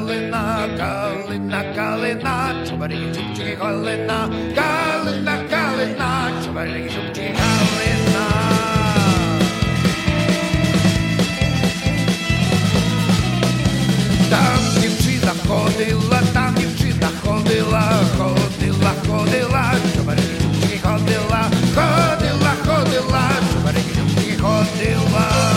калина, калина, калина, чубарики, чубчики, калина, калина, калина, чубарики, чубчики, калина. Там дівчина ходила, там дівчина ходила, ходила, ходила, чубарики, чубчики, ходила, ходила, ходила, чубарики, чубчики, ходила.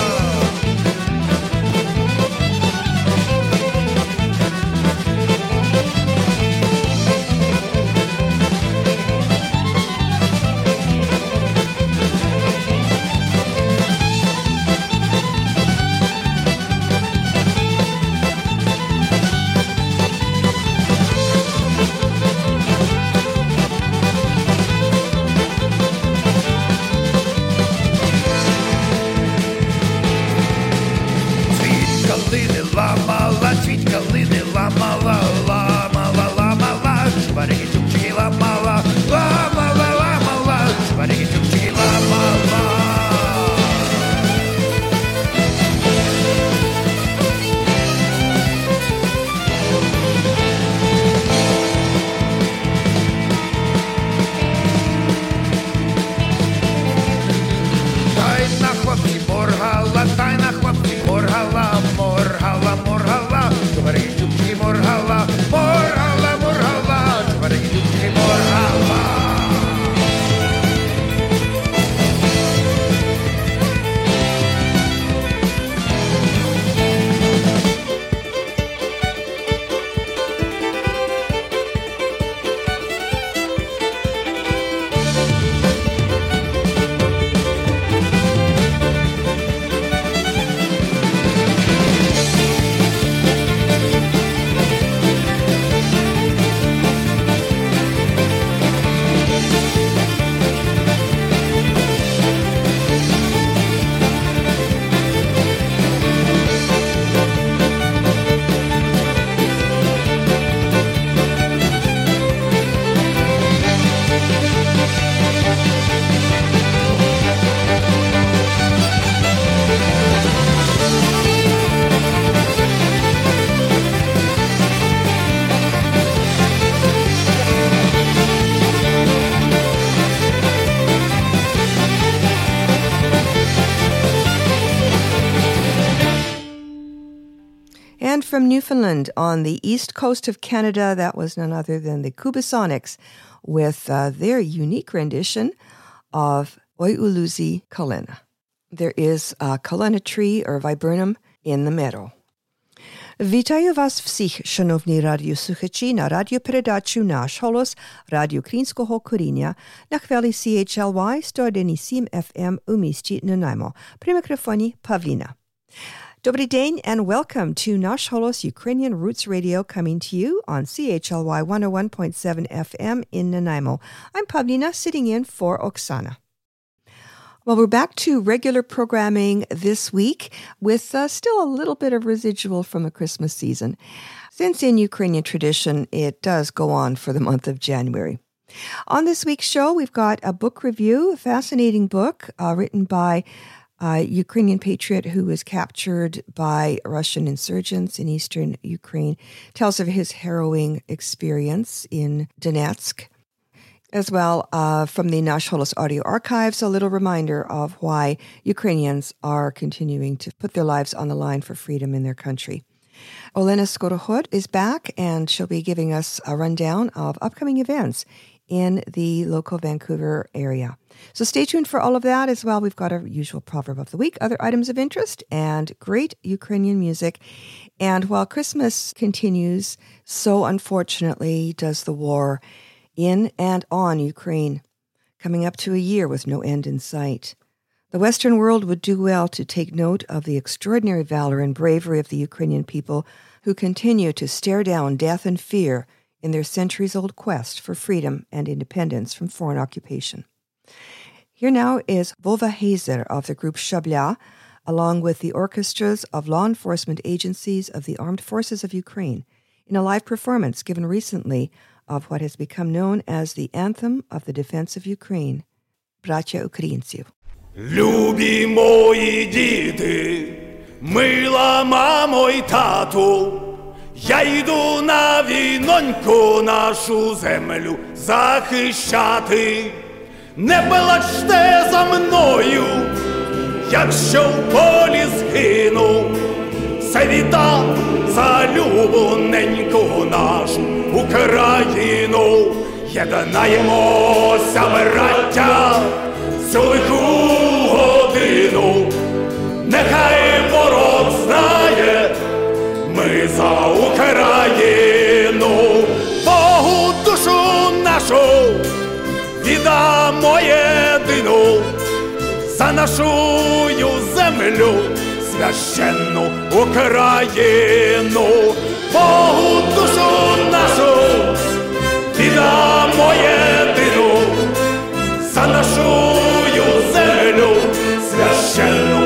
Newfoundland on the east coast of Canada, that was none other than the Kubasonics with uh, their unique rendition of Oi Uluzi Kalena. There is a kalena tree or viburnum in the meadow. Вітаю вас всіх, шановні радіослухачі, на радіопередачу «Наш голос» Радіо Українського коріння на хвилі CHLY 101,7 FM у місті Нанаймо. При мікрофоні Павліна. Dobrý den and welcome to Nash Holos Ukrainian Roots Radio coming to you on CHLY 101.7 FM in Nanaimo. I'm Pavlina sitting in for Oksana. Well, we're back to regular programming this week with uh, still a little bit of residual from the Christmas season, since in Ukrainian tradition it does go on for the month of January. On this week's show, we've got a book review, a fascinating book uh, written by a Ukrainian patriot who was captured by Russian insurgents in eastern Ukraine, tells of his harrowing experience in Donetsk. As well, uh, from the Holos audio archives, a little reminder of why Ukrainians are continuing to put their lives on the line for freedom in their country. Olena Skorohod is back, and she'll be giving us a rundown of upcoming events in the local Vancouver area. So stay tuned for all of that as well. We've got our usual proverb of the week, other items of interest, and great Ukrainian music. And while Christmas continues, so unfortunately does the war in and on Ukraine, coming up to a year with no end in sight. The Western world would do well to take note of the extraordinary valor and bravery of the Ukrainian people who continue to stare down death and fear in their centuries old quest for freedom and independence from foreign occupation. Here now is Vova Hazer of the group Shablia, along with the orchestras of law enforcement agencies of the Armed Forces of Ukraine, in a live performance given recently of what has become known as the Anthem of the Defense of Ukraine, Bratya Ukrainців. Любі мої діти, мила мамо й тату, Я йду на війноньку нашу землю захищати, не плачте за мною, якщо в полі згину, це віта за любоненьку нашу Україну, єднаємося, браття, цю лиху за Україну, Богу душу нашу віддамо єдину за нашу землю священну Україну, Богу душу нашу віддамо єдину за нашу землю священну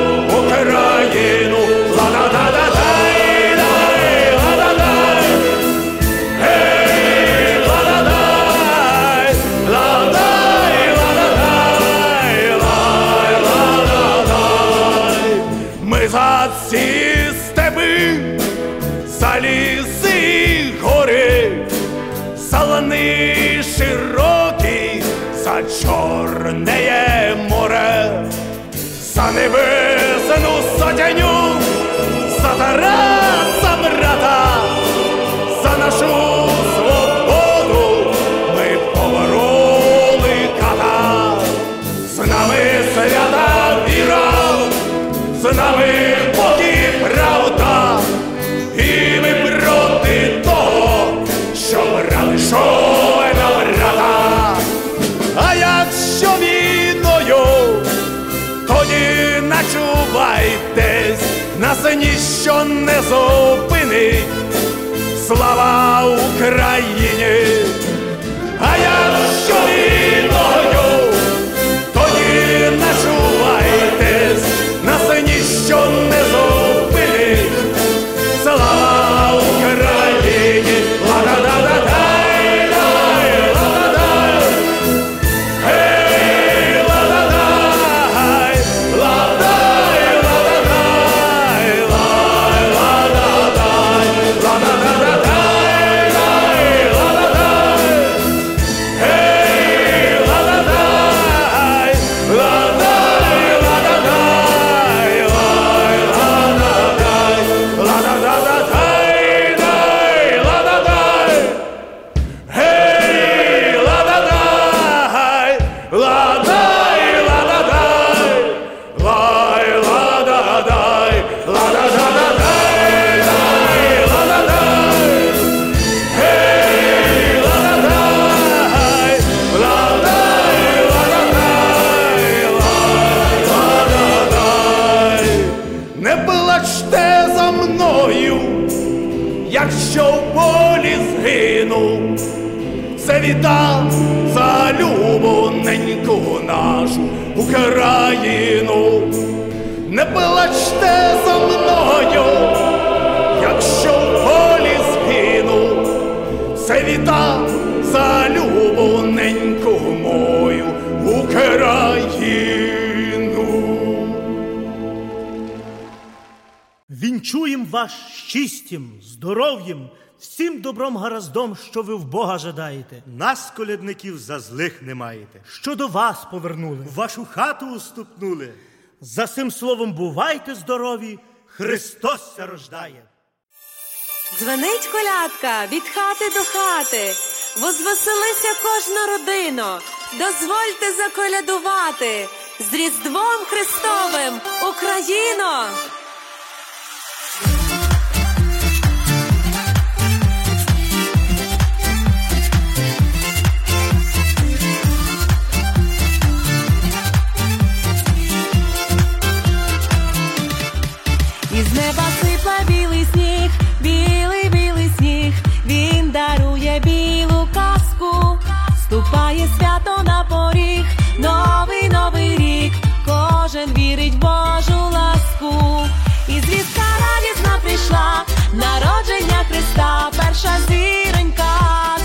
зупинить. Слава Україні! Гараздом, що ви в Бога жадаєте. Нас, колядників, за злих не маєте. Що до вас повернули. Вашу хату уступнули. За цим словом бувайте здорові. Христос ся рождає. Дзвенить колядка від хати до хати, возвеселися кожна родина, дозвольте заколядувати з Різдвом Христовим Україно! Христа, перша зіронька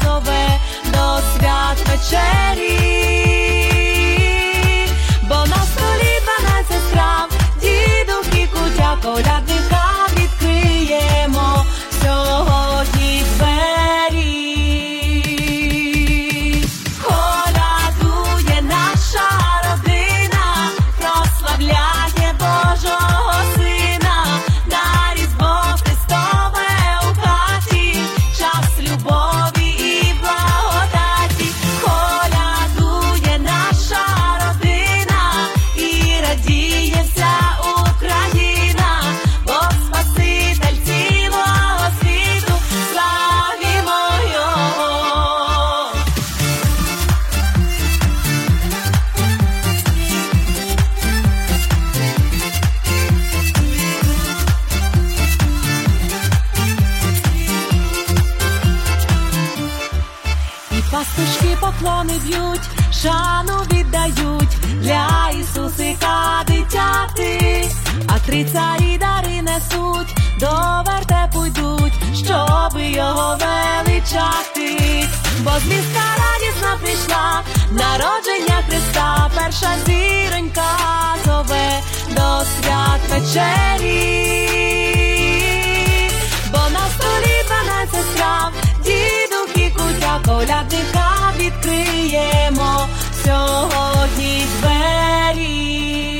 зове до свят вечері. Пастушки поклони б'ють, шану віддають. Для Ісусика дитяти, а три царі дари несуть, до вертепу йдуть, щоби його величати, бо звістка радісна прийшла, народження Христа, перша зіронька зове до свят вечері Оля дика відкриємо сьогодні двері.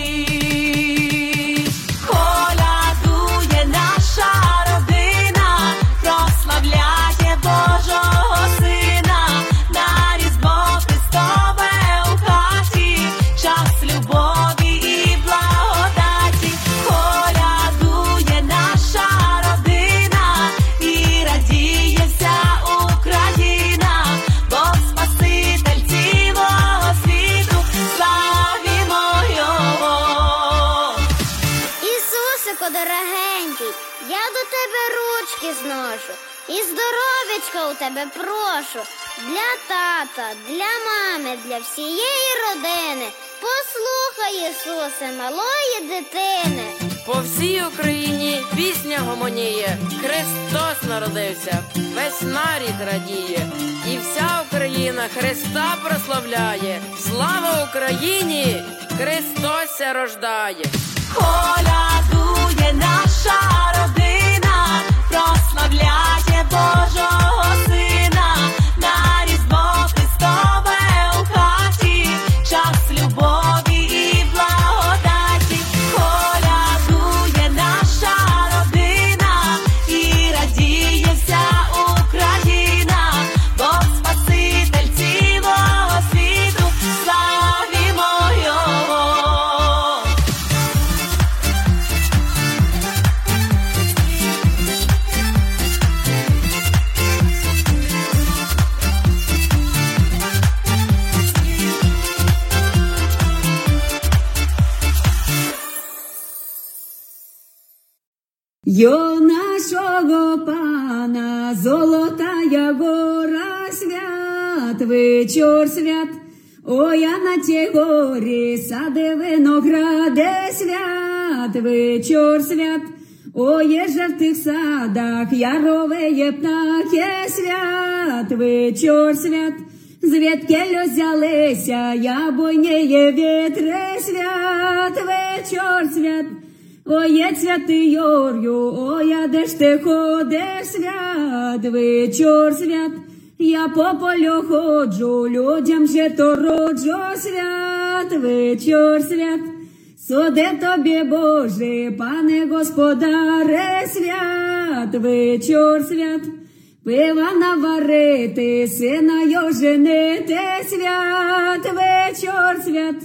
У тебе прошу. Для тата, для мами, для всієї родини. Послухай, Ісусе, малої дитини. По всій Україні пісня гомоніє, Христос народився, весь нарід радіє, і вся Україна Христа прославляє. Слава Україні! Христос рождає! Колядує наша родина, ясно для Божого щорсвят, о я на ті горі сади винограде свят, вечер свят, о є же в тих садах, ярове є птахе свят, вечер свят. Звідки взялися, я боніє вітри свят, вечор свят, оє святий Йорю, оя де ж ти ходиш свят, вечор свят я по полю ходжу, людям же то роджу, свят, вечір свят, суди тобі, Боже, пане господаре, свят, вечір свят, пива наварити, сина його свят, вечір свят.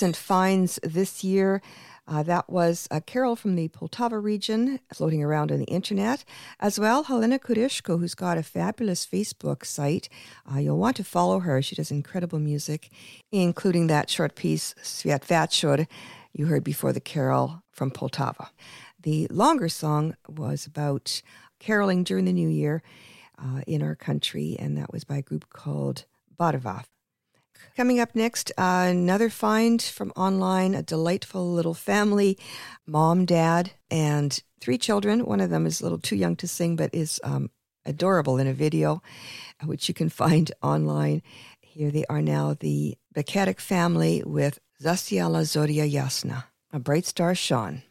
Recent finds this year. Uh, that was a carol from the Poltava region floating around on the internet. As well, Helena Kurishko, who's got a fabulous Facebook site. Uh, you'll want to follow her. She does incredible music, including that short piece, Sviat Vatshur, you heard before the carol from Poltava. The longer song was about caroling during the new year uh, in our country, and that was by a group called Barva. Coming up next, uh, another find from online, a delightful little family, mom, dad, and three children. One of them is a little too young to sing, but is um, adorable in a video, which you can find online. Here they are now, the Bekatic family with Zasiala Zoria Yasna, a bright star shone.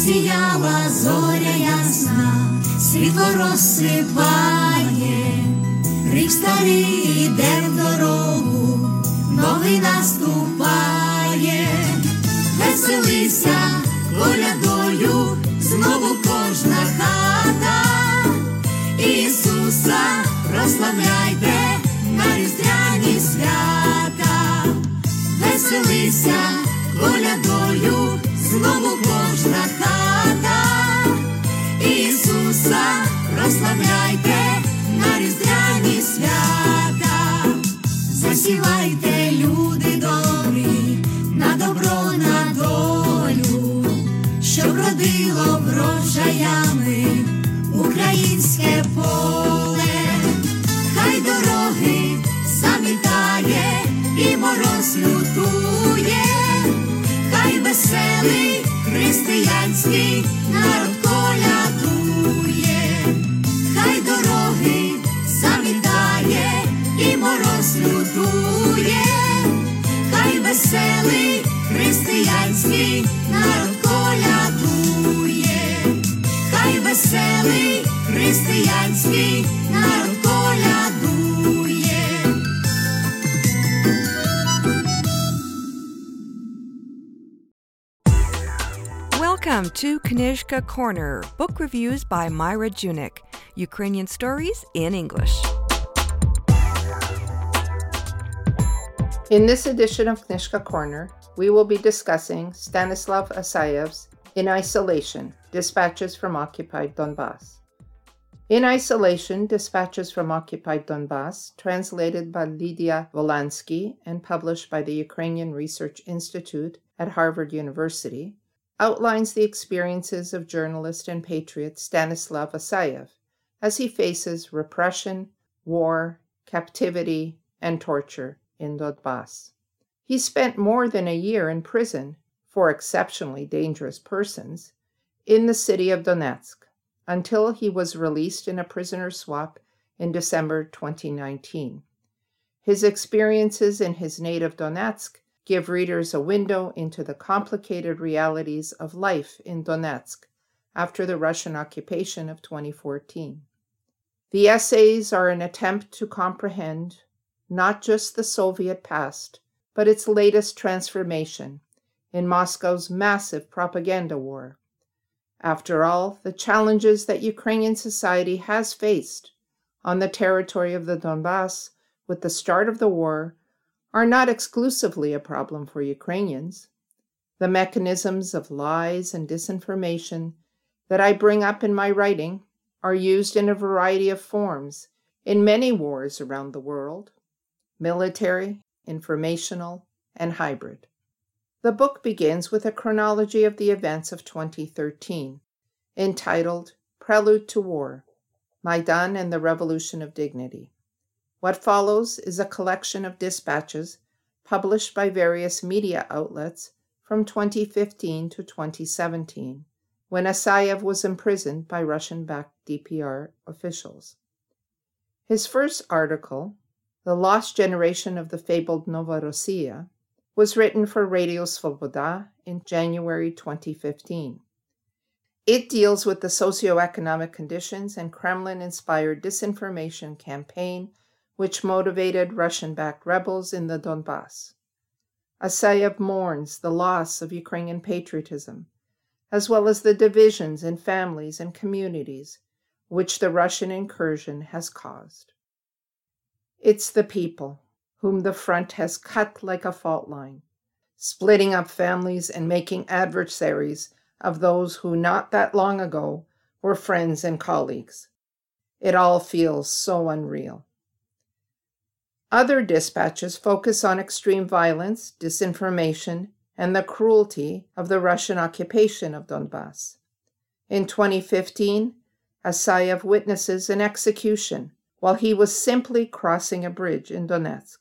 Засіяла зоря ясна, світло розсипає, рік старий іде в дорогу, новий наступає, веселися колядою, знову кожна хата, Ісуса прославляйте на різдвяні свята, веселися знову кожна хата, Ісуса прославляйте на різдвяні свята, засівайте, люди добрі, на добро, на долю, щоб родило врожаями українське поле, веселий християнський народ колядує, хай дороги замітає і мороз лютує, хай веселий християнський народ колядує, хай веселий християнський Welcome to Knyzhka Corner, book reviews by Myra Junyk, Ukrainian stories in English. In this edition of Knyzhka Corner, we will be discussing Stanislav Asayev's In Isolation Dispatches from Occupied Donbass. In Isolation Dispatches from Occupied Donbass, translated by Lidia Wolanskyj and published by the Ukrainian Research Institute at Harvard University, outlines the experiences of journalist and patriot Stanislav Asayev as he faces repression, war, captivity, and torture in Donbass. He spent more than a year in prison for exceptionally dangerous persons in the city of Donetsk until he was released in a prisoner swap in December 2019. His experiences in his native Donetsk give readers a window into the complicated realities of life in Donetsk after the Russian occupation of 2014. The essays are an attempt to comprehend not just the Soviet past, but its latest transformation in Moscow's massive propaganda war. After all, the challenges that Ukrainian society has faced on the territory of the Donbass with the start of the war are not exclusively a problem for Ukrainians. The mechanisms of lies and disinformation that I bring up in my writing are used in a variety of forms in many wars around the world military, informational, and hybrid. The book begins with a chronology of the events of 2013, entitled Prelude to War Maidan and the Revolution of Dignity. What follows is a collection of dispatches published by various media outlets from 2015 to 2017, when Asayev was imprisoned by Russian backed DPR officials. His first article, The Lost Generation of the Fabled Novorossiya, was written for Radio Svoboda in January 2015. It deals with the socioeconomic conditions and Kremlin inspired disinformation campaign which motivated Russian backed rebels in the Donbass. Asayev mourns the loss of Ukrainian patriotism, as well as the divisions in families and communities which the Russian incursion has caused. It's the people whom the front has cut like a fault line, splitting up families and making adversaries of those who not that long ago were friends and colleagues. It all feels so unreal. Other dispatches focus on extreme violence, disinformation, and the cruelty of the Russian occupation of Donbass. In 2015, Asayev witnesses an execution while he was simply crossing a bridge in Donetsk.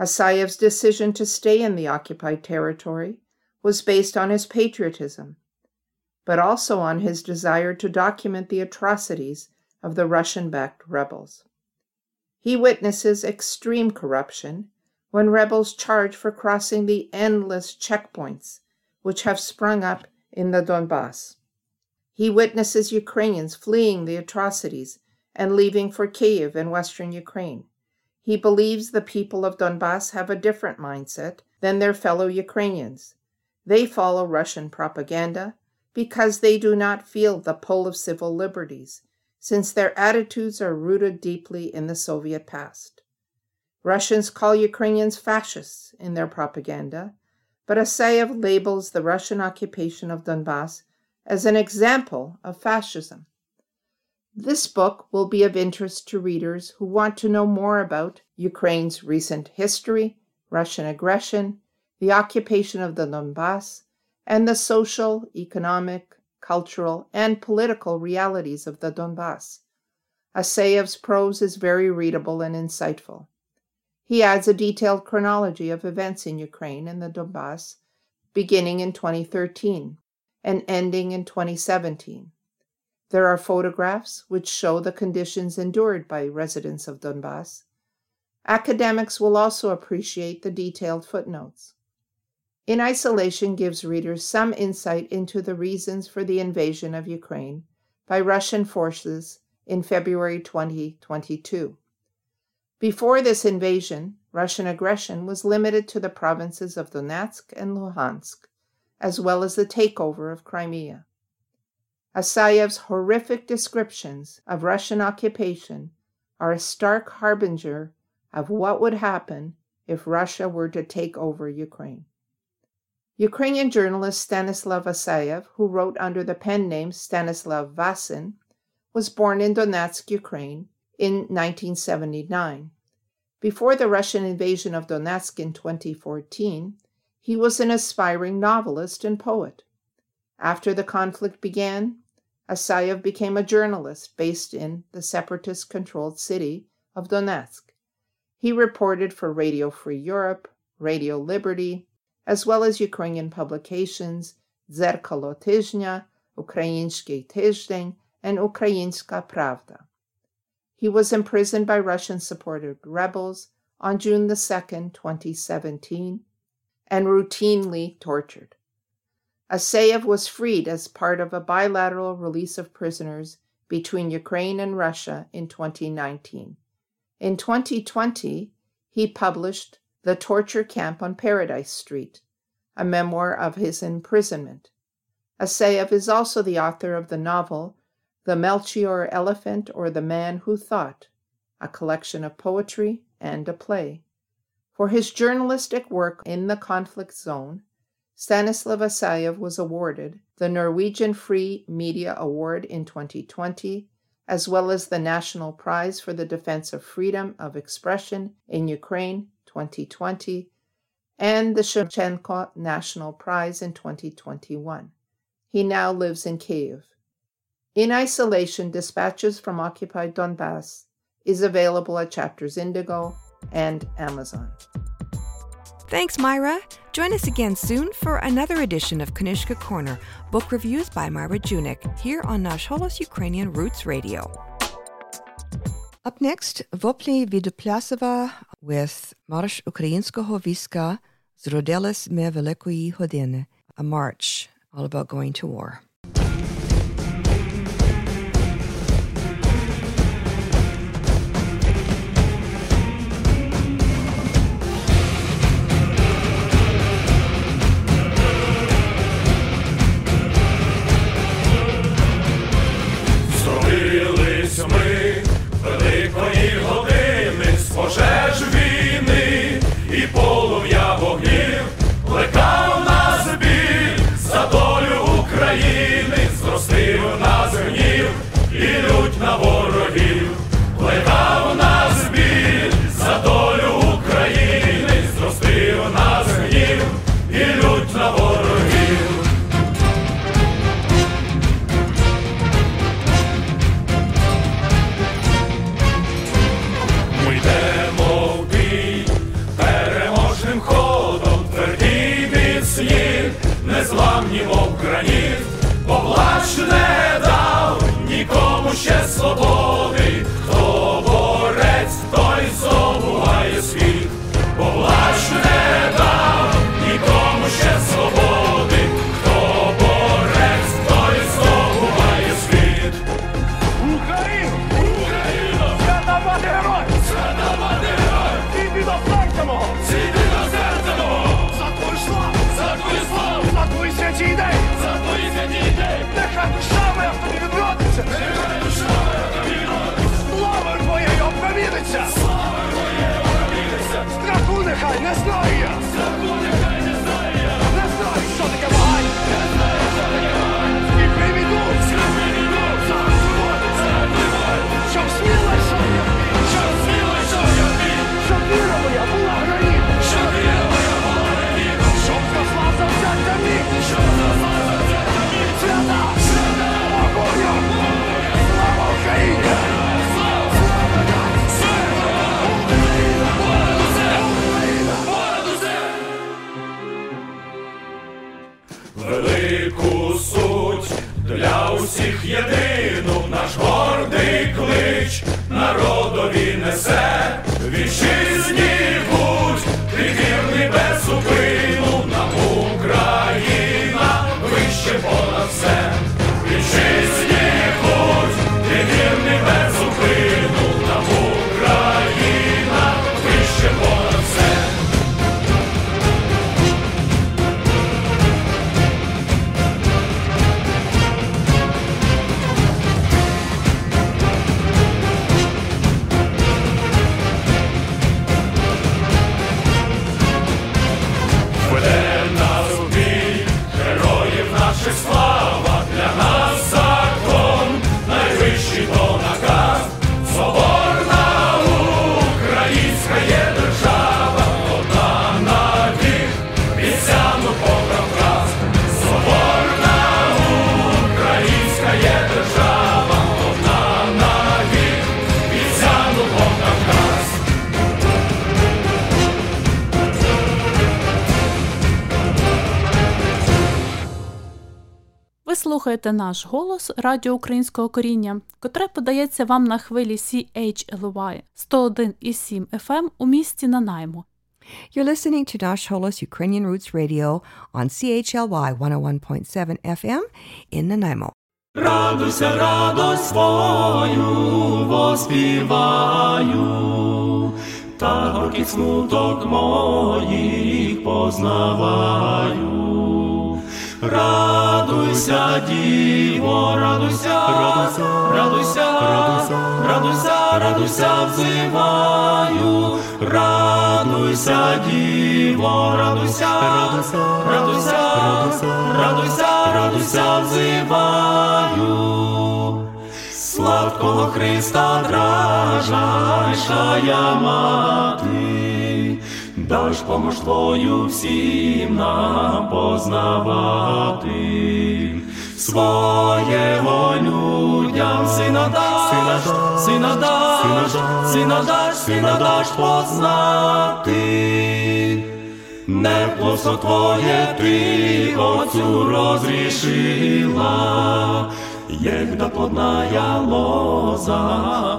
Asayev's decision to stay in the occupied territory was based on his patriotism, but also on his desire to document the atrocities of the Russian backed rebels. He witnesses extreme corruption when rebels charge for crossing the endless checkpoints which have sprung up in the Donbass. He witnesses Ukrainians fleeing the atrocities and leaving for Kiev in western Ukraine. He believes the people of Donbass have a different mindset than their fellow Ukrainians. They follow Russian propaganda because they do not feel the pull of civil liberties, since their attitudes are rooted deeply in the Soviet past. Russians call Ukrainians fascists in their propaganda, but Asayev labels the Russian occupation of Donbass as an example of fascism. This book will be of interest to readers who want to know more about Ukraine's recent history, Russian aggression, the occupation of the Donbass, and the social, economic, cultural, and political realities of the Donbass. Asayev's prose is very readable and insightful. He adds a detailed chronology of events in Ukraine and the Donbass, beginning in 2013 and ending in 2017. There are photographs which show the conditions endured by residents of Donbass. Academics will also appreciate the detailed footnotes. In Isolation gives readers some insight into the reasons for the invasion of Ukraine by Russian forces in February 2022. Before this invasion, Russian aggression was limited to the provinces of Donetsk and Luhansk as well as the takeover of Crimea. Asayev's horrific descriptions of Russian occupation are a stark harbinger of what would happen if Russia were to take over Ukraine. Ukrainian journalist Stanislav Asayev, who wrote under the pen name Stanislav Vasin, was born in Donetsk, Ukraine in 1979. Before the Russian invasion of Donetsk in 2014, he was an aspiring novelist and poet. After the conflict began, Asayev became a journalist based in the separatist controlled city of Donetsk. He reported for Radio Free Europe, Radio Liberty, as well as Ukrainian publications Zerkalo Tyzhnya, Ukraiński Tyzhden, and Ukrainska Pravda. He was imprisoned by Russian supported rebels on June 2, 2017, and routinely tortured. Asayev was freed as part of a bilateral release of prisoners between Ukraine and Russia in 2019. In 2020, he published the Torture Camp on Paradise Street, a memoir of his imprisonment. Asayev is also the author of the novel The Melchior Elephant or the Man Who Thought, a collection of poetry and a play. For his journalistic work in the conflict zone, Stanislav Asayev was awarded the Norwegian Free Media Award in 2020, as well as the National Prize for the Defense of Freedom of Expression in Ukraine 2020, and the Shevchenko National Prize in 2021. He now lives in Kiev. In Isolation Dispatches from Occupied Donbass is available at Chapters Indigo and Amazon. Thanks, Myra. Join us again soon for another edition of Knyzhka Corner, book reviews by Myra Junyk, here on Nash Holos Ukrainian Roots Radio. Up next, Vopli Vidopliassova with Marsh Ukrainskogo Wojska z Me Velikої Hodiny, a march all about going to war. Наш голос Радіо Українського коріння, котре подається вам на хвилі CHLY 101,7 FM у місті Нанаймо. You're listening to Nash Holos Ukrainian Roots Radio on CHLY 101.7 FM in Nanaimo. Радуйся, радость свою воспіваю, та горький смуток моїх познаваю. Діво, радуйся, радуйся, радуйся, радуйся, радуйся, взиваю. Радуйся, діво, радуйся, радуйся, радуйся, радуйся, радуйся, взиваю. Сладкого Христа дражайшая мати, даш помощ твою всім нам познавати. Своєго людям сина даш, сина даш, сина даш, сина даш, познати. Неплосно твоє ти отцю розрішила, як да плодная лоза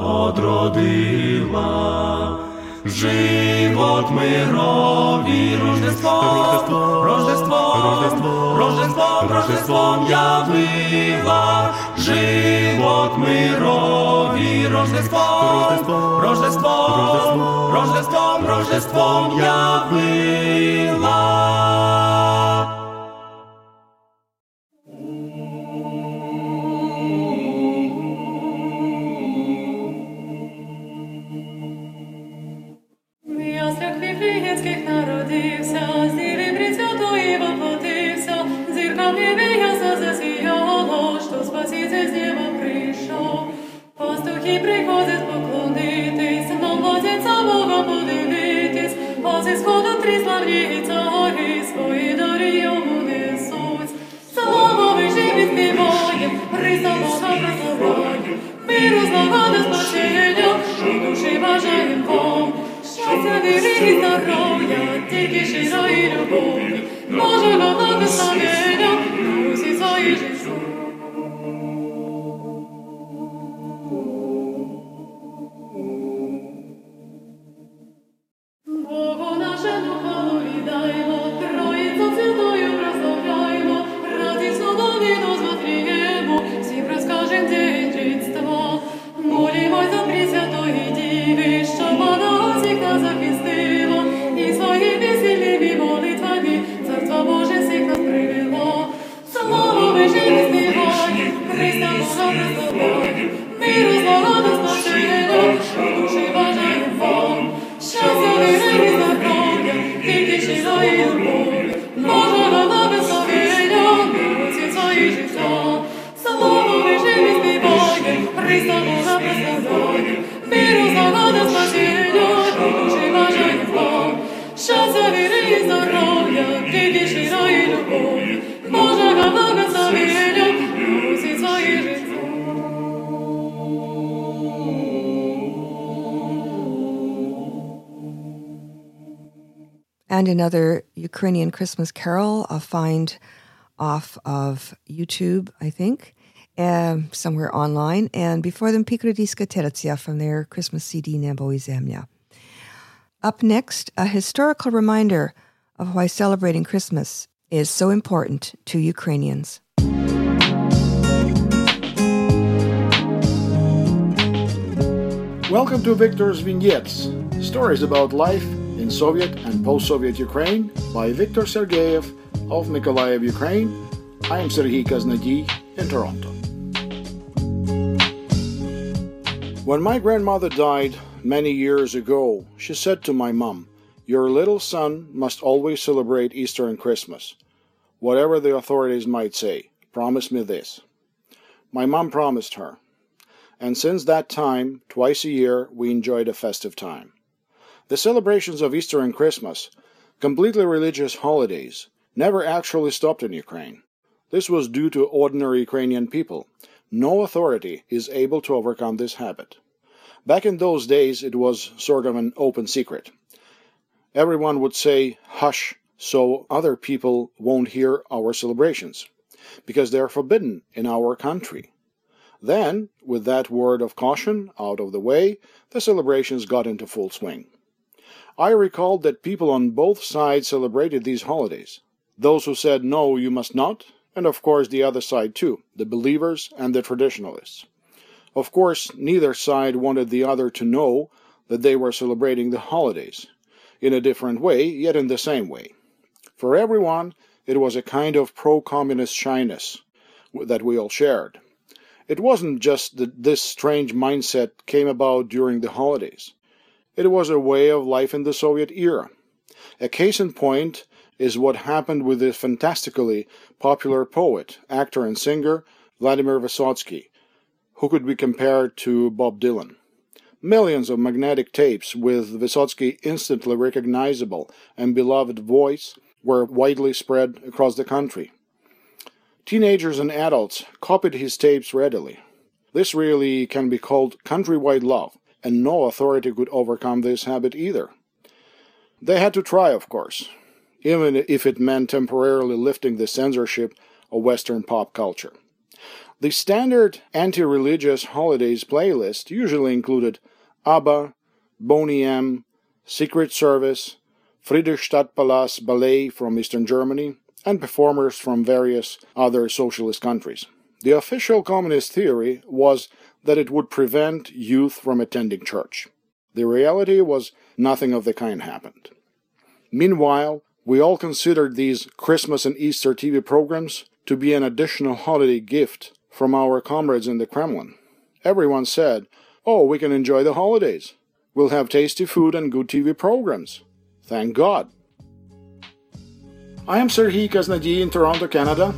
одродила. Живот мирові, Рождество, Рождество, Рождество, Рождество, Рождеством явила. Живот мирові, Рождество, Рождество, Рождеством, Рождеством явила. Пастухи приходять поклонитись, младенця Бога подивитись, а зі сходу три славні царі свої дари йому несуть. Слава живі співаєм, Христа Бога прославляєм, миру злагоди спасіння, і душі бажаєм вам. Щастя, віри і здоров'я, тільки щирої любові, благословення, на усі свої життя. Another Ukrainian Christmas carol I'll find off of YouTube, I think, um, somewhere online. And before them, Pikardiyska Tertsia from their Christmas CD, Nebo i. Up next, a historical reminder of why celebrating Christmas is so important to Ukrainians. Welcome to Victor's Vignettes, stories about life in Soviet and post Soviet Ukraine by Viktor Sergeyev of Mykolaiv, Ukraine. I am Serhiy Kaznady in Toronto. When my grandmother died many years ago, she said to my mom, Your little son must always celebrate Easter and Christmas. Whatever the authorities might say, promise me this. My mom promised her and since that time, twice a year, we enjoyed a festive time. The celebrations of Easter and Christmas, completely religious holidays, never actually stopped in Ukraine. This was due to ordinary Ukrainian people. No authority is able to overcome this habit. Back in those days, it was sort of an open secret. Everyone would say, hush, so other people won't hear our celebrations, because they are forbidden in our country. Then, with that word of caution out of the way, the celebrations got into full swing. I recalled that people on both sides celebrated these holidays. Those who said, no, you must not, and of course the other side too, the believers and the traditionalists. Of course, neither side wanted the other to know that they were celebrating the holidays, in a different way, yet in the same way. For everyone, it was a kind of pro communist shyness that we all shared. It wasn't just that this strange mindset came about during the holidays. It was a way of life in the Soviet era. A case in point is what happened with the fantastically popular poet, actor, and singer Vladimir Vysotsky, who could be compared to Bob Dylan. Millions of magnetic tapes with Vysotsky instantly recognizable and beloved voice were widely spread across the country. Teenagers and adults copied his tapes readily. This really can be called countrywide love, and no authority could overcome this habit either. They had to try, of course, even if it meant temporarily lifting the censorship of Western pop culture. The standard anti religious holidays playlist usually included ABBA, Boney M, Secret Service, Friedrichstadtpalast Ballet from Eastern Germany, and performers from various other socialist countries. The official communist theory was that it would prevent youth from attending church. The reality was nothing of the kind happened. Meanwhile, we all considered these Christmas and Easter TV programs to be an additional holiday gift from our comrades in the Kremlin. Everyone said, Oh, we can enjoy the holidays. We'll have tasty food and good TV programs. Thank God. I am Serhiy Kaznady in Toronto, Canada.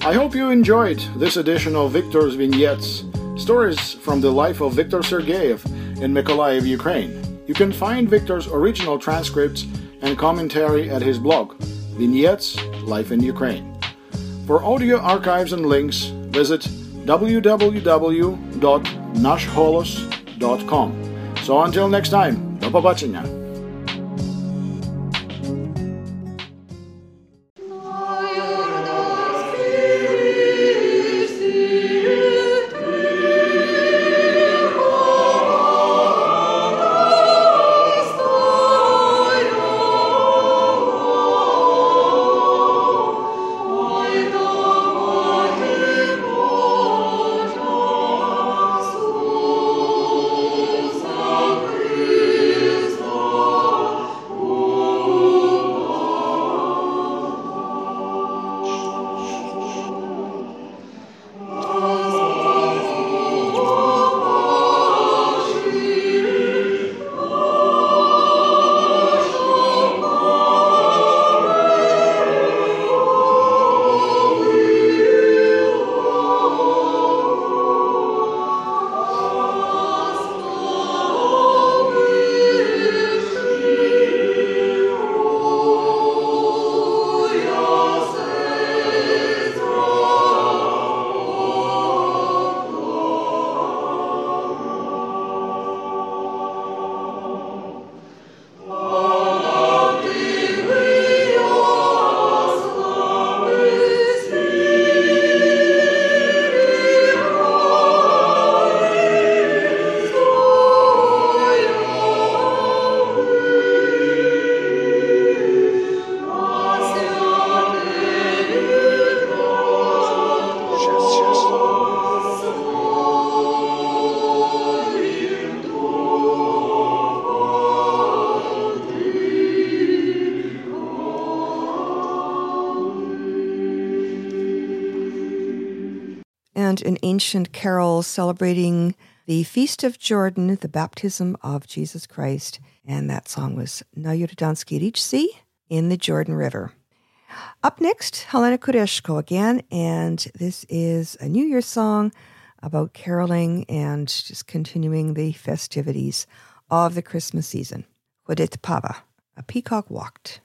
I hope you enjoyed this edition of Victor's Vignettes, stories from the life of Viktor Sergeyev in Mykolaiv, Ukraine. You can find Victor's original transcripts and commentary at his blog, Vignettes Life in Ukraine. For audio archives and links, visit www.nashholos.com. So until next time, do ancient carols celebrating the Feast of Jordan, the baptism of Jesus Christ. And that song was Na Jordanski Ricci in the Jordan River. Up next, Helena Kureshko again, and this is a New Year's song about caroling and just continuing the festivities of the Christmas season. Hudit Pava, a peacock walked.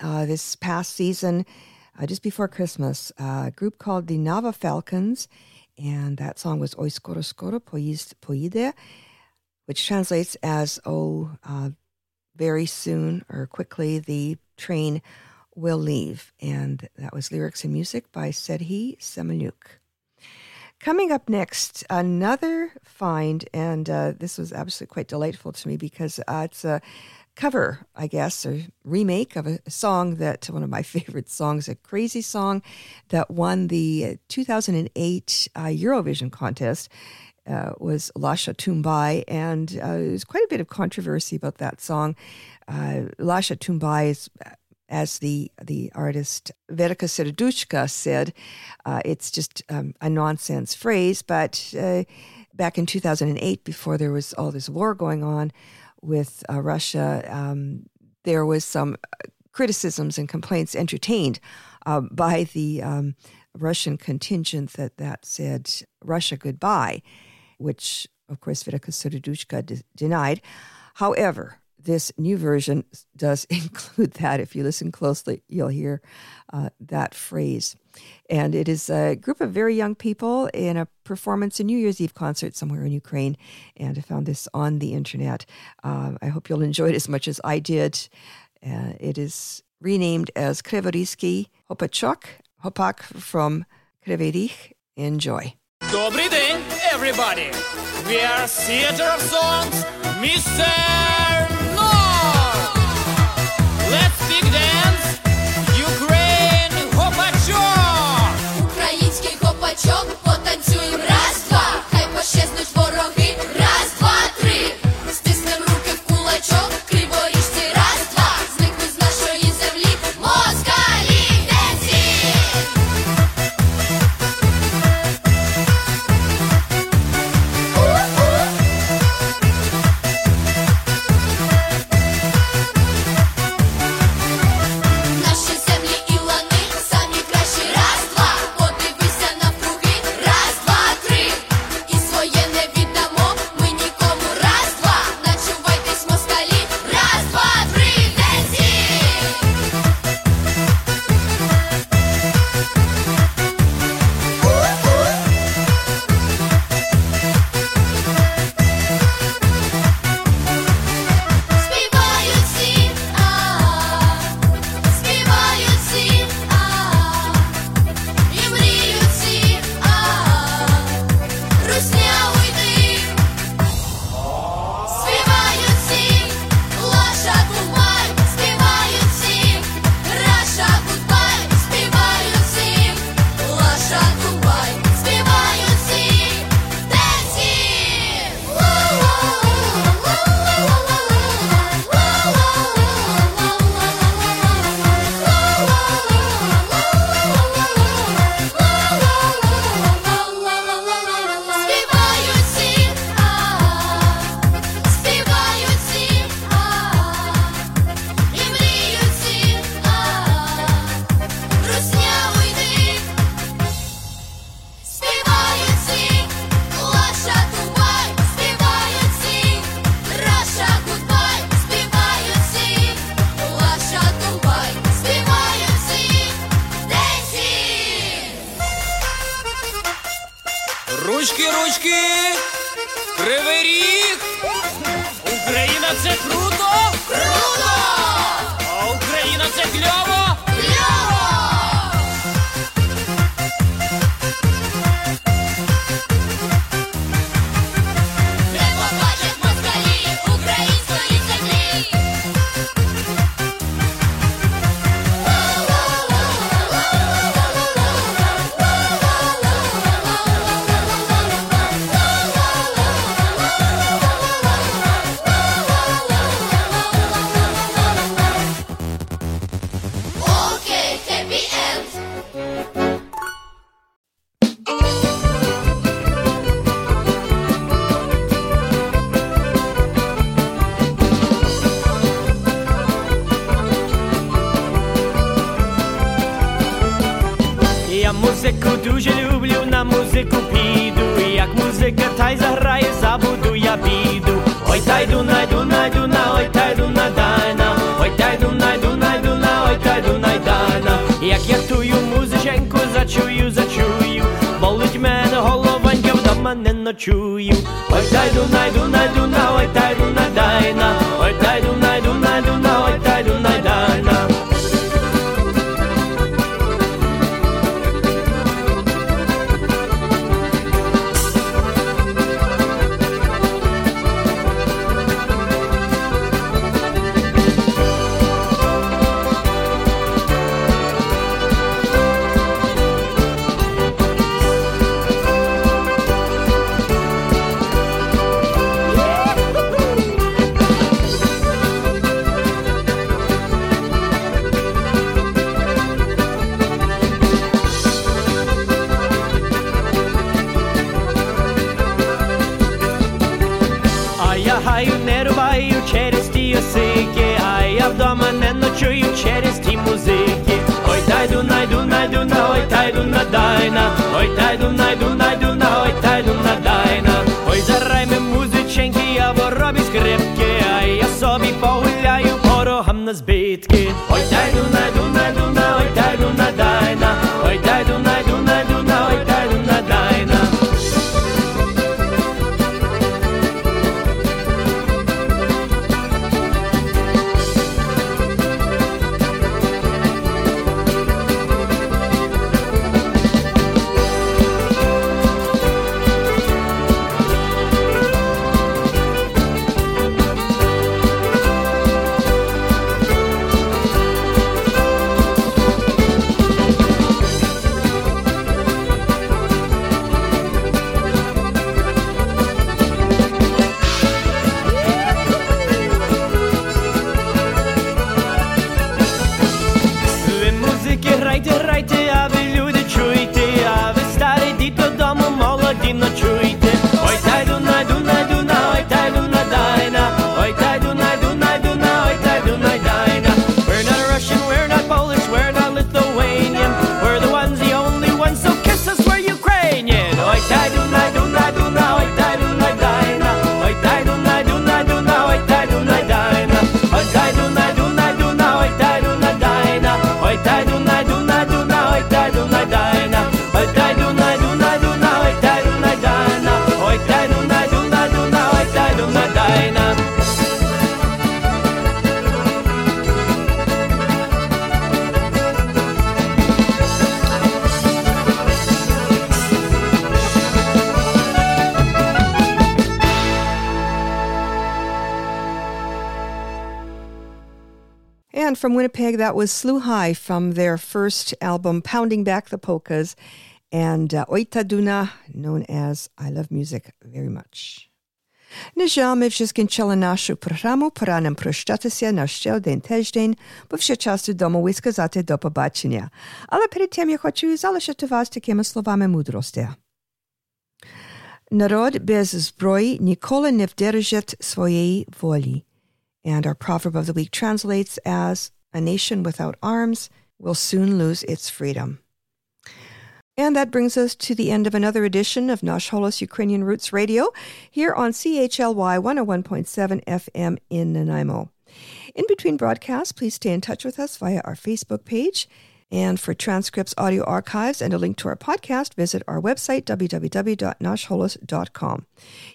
Uh, this past season, uh, just before Christmas, a group called the Nava Falcons, and that song was Oi Skoro Skoro Pois- Poide, which translates as Oh, uh, very soon or quickly the train will leave. And that was lyrics and music by Sedhi Semenyuk. Coming up next, another find, and uh, this was absolutely quite delightful to me because uh, it's a cover, I guess, or remake of a song that one of my favorite songs, a crazy song that won the 2008 uh, Eurovision contest. Uh, was Lasha Tumbai, and uh, there's quite a bit of controversy about that song. Uh, Lasha Tumbai is as the the artist Verka Serduchka said, uh, it's just um, a nonsense phrase. But uh, back in 2008, before there was all this war going on with uh, Russia, um, there was some criticisms and complaints entertained uh, by the um, Russian contingent that that said Russia goodbye, which of course Verka Serduchka de- denied. However, this new version does include that. If you listen closely, you'll hear uh, that phrase. And it is a group of very young people in a performance, a New Year's Eve concert somewhere in Ukraine. And I found this on the internet. Uh, I hope you'll enjoy it as much as I did. Uh, it is renamed as Krevoriski Hopachok, Hopak from Kreverich. Enjoy. Добрий день, everybody! We are Theater of Songs, Mr. Ручки, ручки! Кривий ріг! Україна це круто! Круто! А Україна це кльово! чую. Ой, дай Дунай, Дунай. Надайна, ой тайду, найду, найду, на, ой тайду, надайна. Ой зарай ми музиченьки, я воробі скрипки, а я собі погуляю порогам на збитки. Ой найду, from Winnipeg, that was Slew High from their first album, Pounding Back the Polkas, and uh, Oita Duna, known as I Love Music Very Much. На жаль, ми вже скінчили нашу програму, пора нам прощатися на ще один тиждень, бо ще часу вдома ви сказати до побачення. Але перед тим я хочу залишити вас такими словами мудрості. Народ без зброї ніколи не вдержить своєї волі. And our proverb of the week translates as A nation without arms will soon lose its freedom. And that brings us to the end of another edition of Nash Holos Ukrainian Roots Radio here on CHLY 101.7 FM in Nanaimo. In between broadcasts, please stay in touch with us via our Facebook page. And for transcripts, audio archives, and a link to our podcast, visit our website, www.nashholos.com.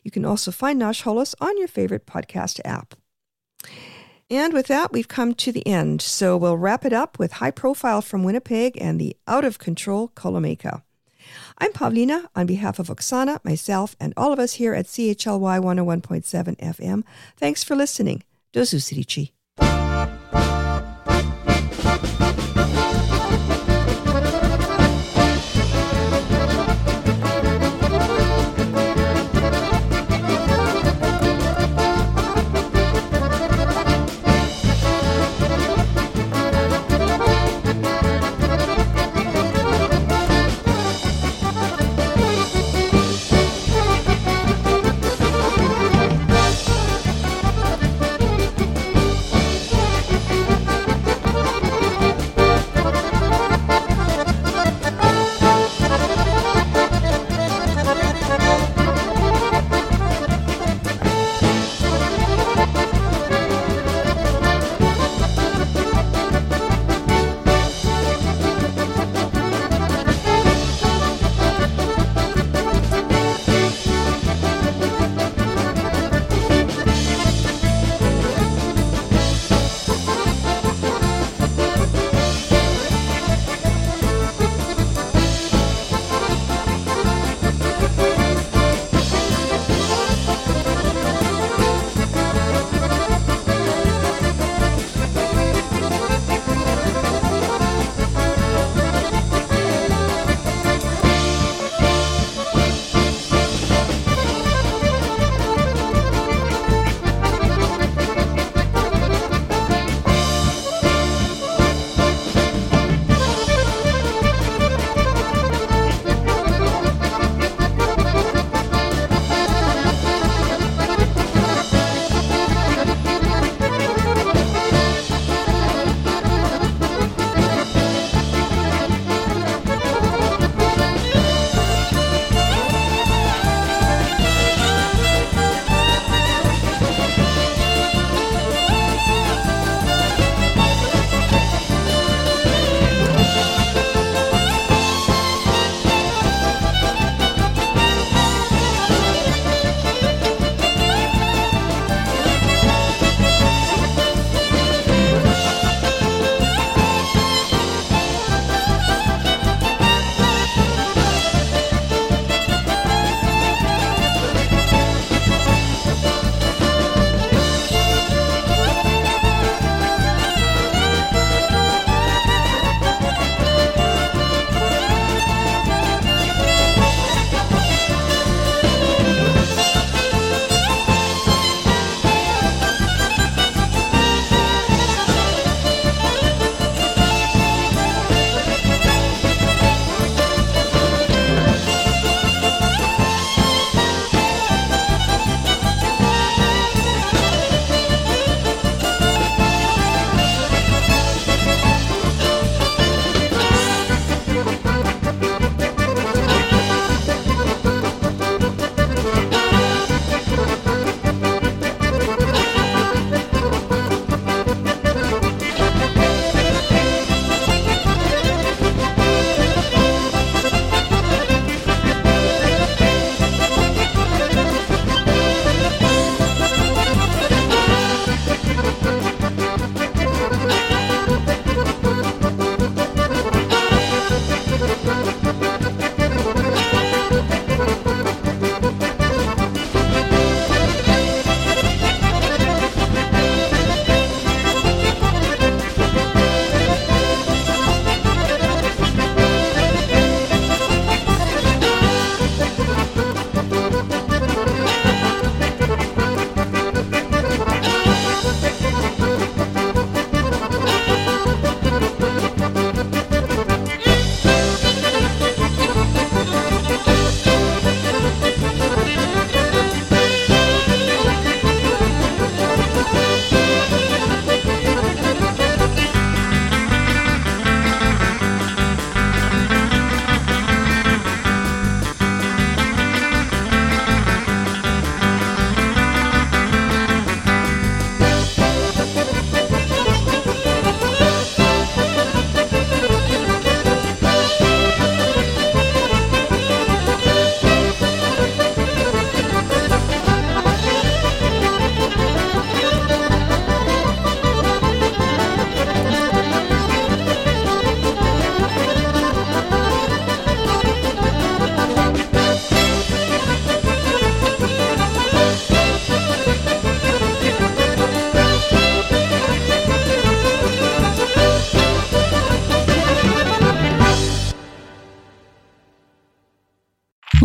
You can also find Nash Holos on your favorite podcast app. And with that, we've come to the end. So we'll wrap it up with High Profile from Winnipeg and the Out of Control Colomeka. I'm Pavlina. On behalf of Oksana, myself, and all of us here at CHLY 101.7 FM, thanks for listening. Dozu Zusirici.